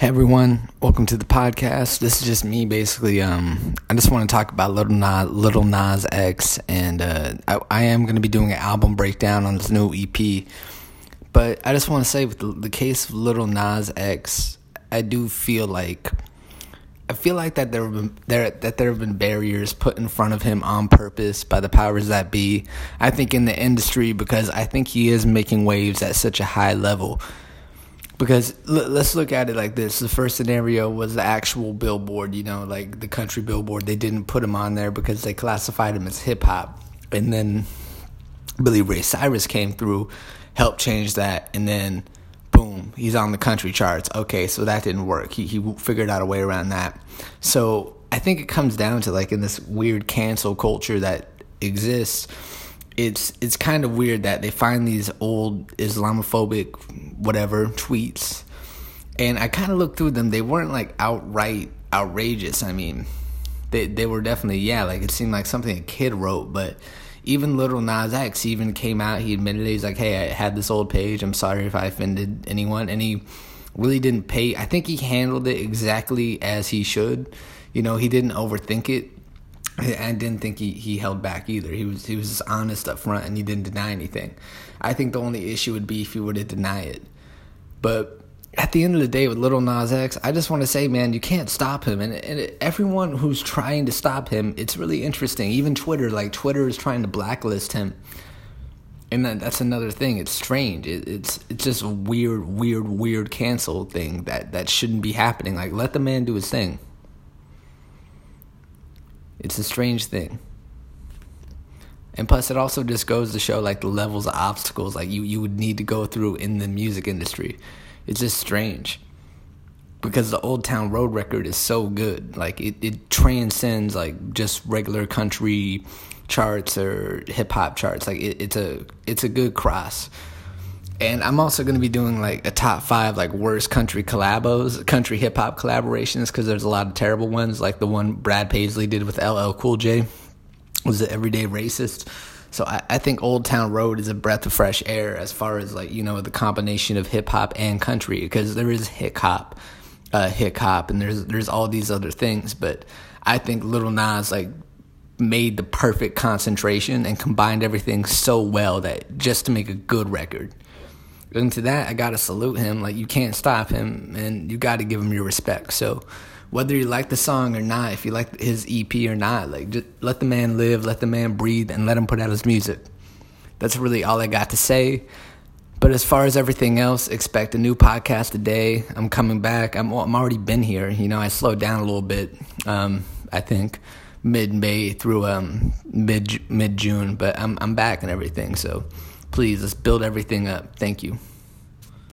Hey everyone, welcome to the podcast. This is just me basically. Um, I just want to talk about Little Nas, Little Nas X, and uh, I, I, am going to be doing an album breakdown on this new EP. But I just want to say, with the, the case of Little Nas X, I do feel like I feel like that there have been there that there have been barriers put in front of him on purpose by the powers that be. I think in the industry because I think he is making waves at such a high level because l- let's look at it like this. The first scenario was the actual billboard you know like the country billboard. They didn't put him on there because they classified him as hip-hop and then billy ray cyrus came through helped change that and then boom he's on the country charts. Okay so that didn't work. He, he figured out a way around that. So i think it comes down to like in this weird cancel culture that exists it's it's kind of weird that they find these old Islamophobic whatever tweets, and I kind of looked through them. They weren't like outright outrageous. I mean, they they were definitely yeah, like it seemed like something a kid wrote, but. Even Little Nas X even came out. He admitted it. He's like, "Hey, I had this old page. I'm sorry if I offended anyone." And he really didn't pay. I think he handled it exactly as he should. You know, he didn't overthink it I didn't think he, he held back either. He was he was just honest up front and he didn't deny anything. I think the only issue would be if he were to deny it. But at the end of the day, with Little Nas X, I just want to say, man, you can't stop him. And, and everyone who's trying to stop him, it's really interesting. Even Twitter, like Twitter is trying to blacklist him. And that, that's another thing. It's strange. It, it's it's just a weird, weird, weird cancel thing that, that shouldn't be happening. Like, let the man do his thing. It's a strange thing. And plus, it also just goes to show like the levels of obstacles like you, you would need to go through in the music industry. It's just strange because the Old Town Road record is so good. Like it, it transcends like just regular country charts or hip hop charts. Like it, it's a it's a good cross. And I'm also going to be doing like a top five like worst country collabos, country hip hop collaborations, because there's a lot of terrible ones, like the one Brad Paisley did with LL Cool J, was the Everyday Racist. So I, I think Old Town Road is a breath of fresh air as far as like you know the combination of hip hop and country, because there is hip hop, uh, hip hop, and there's there's all these other things, but I think Little Nas like made the perfect concentration and combined everything so well that just to make a good record. And to that, I gotta salute him. Like you can't stop him, and you gotta give him your respect. So, whether you like the song or not, if you like his EP or not, like just let the man live, let the man breathe, and let him put out his music. That's really all I got to say. But as far as everything else, expect a new podcast today. I'm coming back. I'm I'm already been here. You know, I slowed down a little bit. Um, I think mid May through um mid mid June, but I'm I'm back and everything. So please let's build everything up. Thank you.